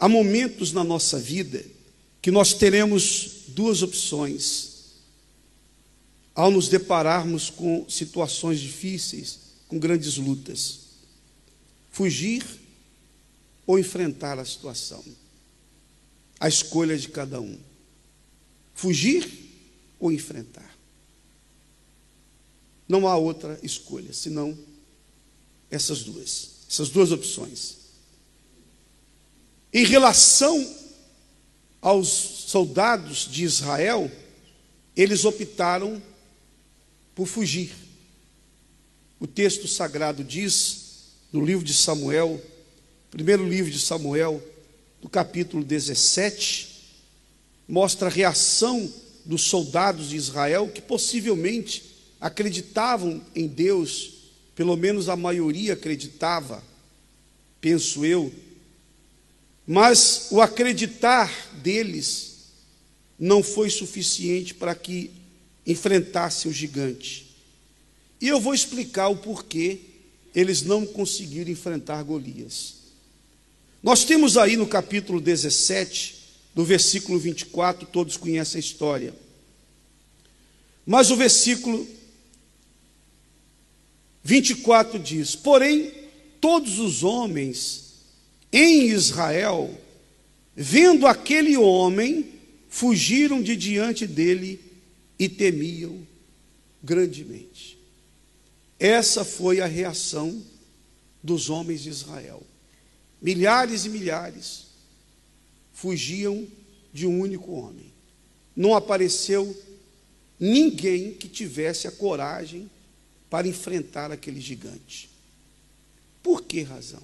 há momentos na nossa vida que nós teremos duas opções ao nos depararmos com situações difíceis, com grandes lutas: fugir ou enfrentar a situação. A escolha de cada um. Fugir ou enfrentar. Não há outra escolha, senão essas duas, essas duas opções. Em relação aos soldados de Israel, eles optaram por fugir. O texto sagrado diz, no livro de Samuel, primeiro livro de Samuel, no capítulo 17, mostra a reação dos soldados de Israel que possivelmente acreditavam em Deus, pelo menos a maioria acreditava, penso eu, mas o acreditar deles não foi suficiente para que enfrentasse o gigante. E eu vou explicar o porquê eles não conseguiram enfrentar Golias. Nós temos aí no capítulo 17, do versículo 24, todos conhecem a história. Mas o versículo 24 diz: Porém, todos os homens em Israel, vendo aquele homem, fugiram de diante dele e temiam grandemente. Essa foi a reação dos homens de Israel. Milhares e milhares fugiam de um único homem. Não apareceu ninguém que tivesse a coragem para enfrentar aquele gigante. Por que razão?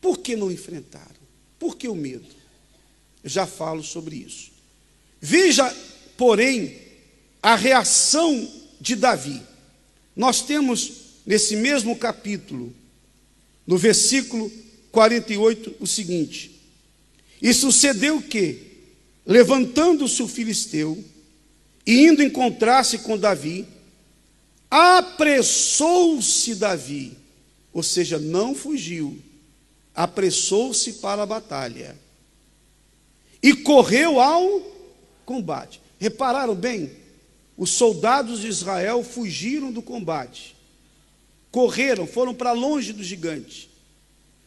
Por que não enfrentaram? Por que o medo? Eu já falo sobre isso. Veja porém, a reação de Davi. Nós temos nesse mesmo capítulo, no versículo 48, o seguinte: E sucedeu que, levantando-se o filisteu e indo encontrar-se com Davi, apressou-se Davi, ou seja, não fugiu, apressou-se para a batalha e correu ao combate. Repararam bem? Os soldados de Israel fugiram do combate, correram, foram para longe do gigante.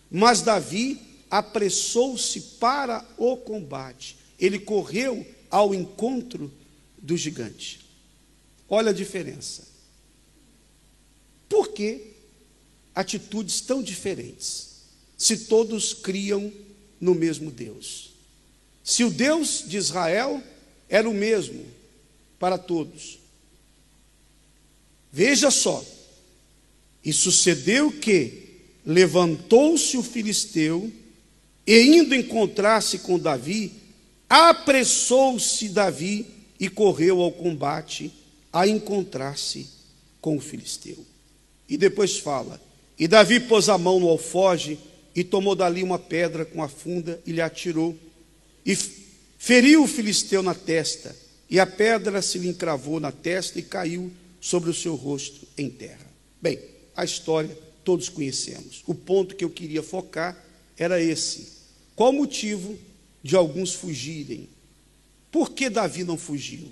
Mas Davi apressou-se para o combate, ele correu ao encontro do gigante. Olha a diferença. Por que atitudes tão diferentes, se todos criam no mesmo Deus? Se o Deus de Israel era o mesmo para todos. Veja só, e sucedeu que levantou-se o filisteu e indo encontrar-se com Davi, apressou-se Davi e correu ao combate a encontrar-se com o filisteu. E depois fala: E Davi pôs a mão no alfoge e tomou dali uma pedra com a funda e lhe atirou. E Feriu o filisteu na testa, e a pedra se lhe encravou na testa e caiu sobre o seu rosto em terra. Bem, a história todos conhecemos. O ponto que eu queria focar era esse. Qual o motivo de alguns fugirem? Por que Davi não fugiu?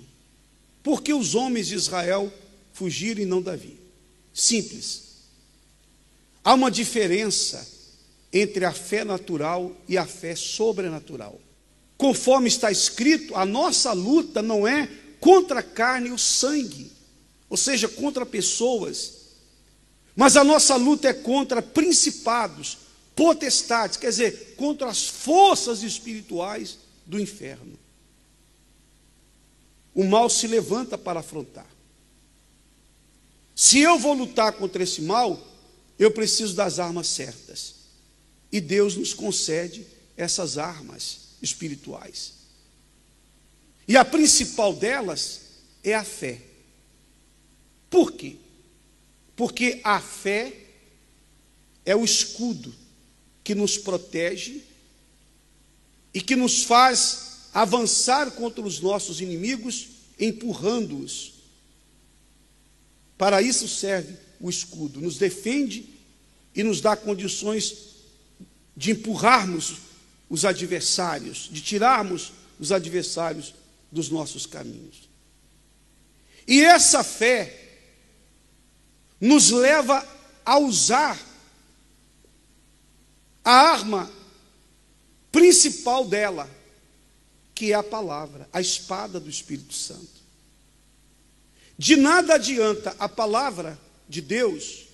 Por que os homens de Israel fugiram e não Davi? Simples. Há uma diferença entre a fé natural e a fé sobrenatural. Conforme está escrito, a nossa luta não é contra a carne e o sangue, ou seja, contra pessoas, mas a nossa luta é contra principados, potestades, quer dizer, contra as forças espirituais do inferno. O mal se levanta para afrontar. Se eu vou lutar contra esse mal, eu preciso das armas certas. E Deus nos concede essas armas espirituais. E a principal delas é a fé. Por quê? Porque a fé é o escudo que nos protege e que nos faz avançar contra os nossos inimigos, empurrando-os. Para isso serve o escudo, nos defende e nos dá condições de empurrarmos os adversários, de tirarmos os adversários dos nossos caminhos. E essa fé nos leva a usar a arma principal dela, que é a palavra, a espada do Espírito Santo. De nada adianta a palavra de Deus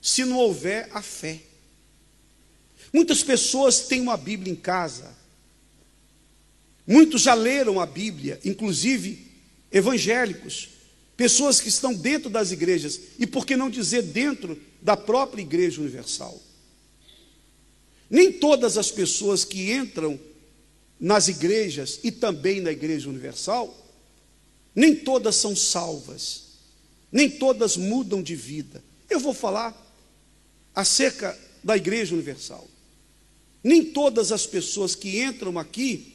se não houver a fé. Muitas pessoas têm uma Bíblia em casa, muitos já leram a Bíblia, inclusive evangélicos, pessoas que estão dentro das igrejas, e por que não dizer dentro da própria Igreja Universal. Nem todas as pessoas que entram nas igrejas e também na Igreja Universal, nem todas são salvas, nem todas mudam de vida. Eu vou falar acerca da Igreja Universal. Nem todas as pessoas que entram aqui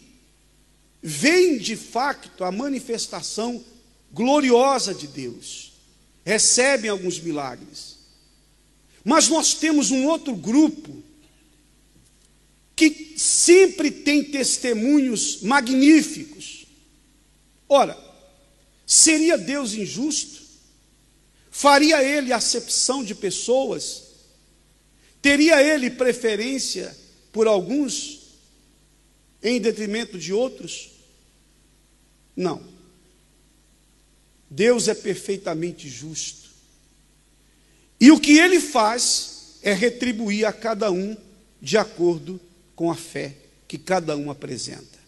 veem de facto a manifestação gloriosa de Deus, recebem alguns milagres. Mas nós temos um outro grupo que sempre tem testemunhos magníficos. Ora, seria Deus injusto? Faria ele acepção de pessoas? Teria ele preferência por alguns em detrimento de outros? Não. Deus é perfeitamente justo. E o que ele faz é retribuir a cada um de acordo com a fé que cada um apresenta.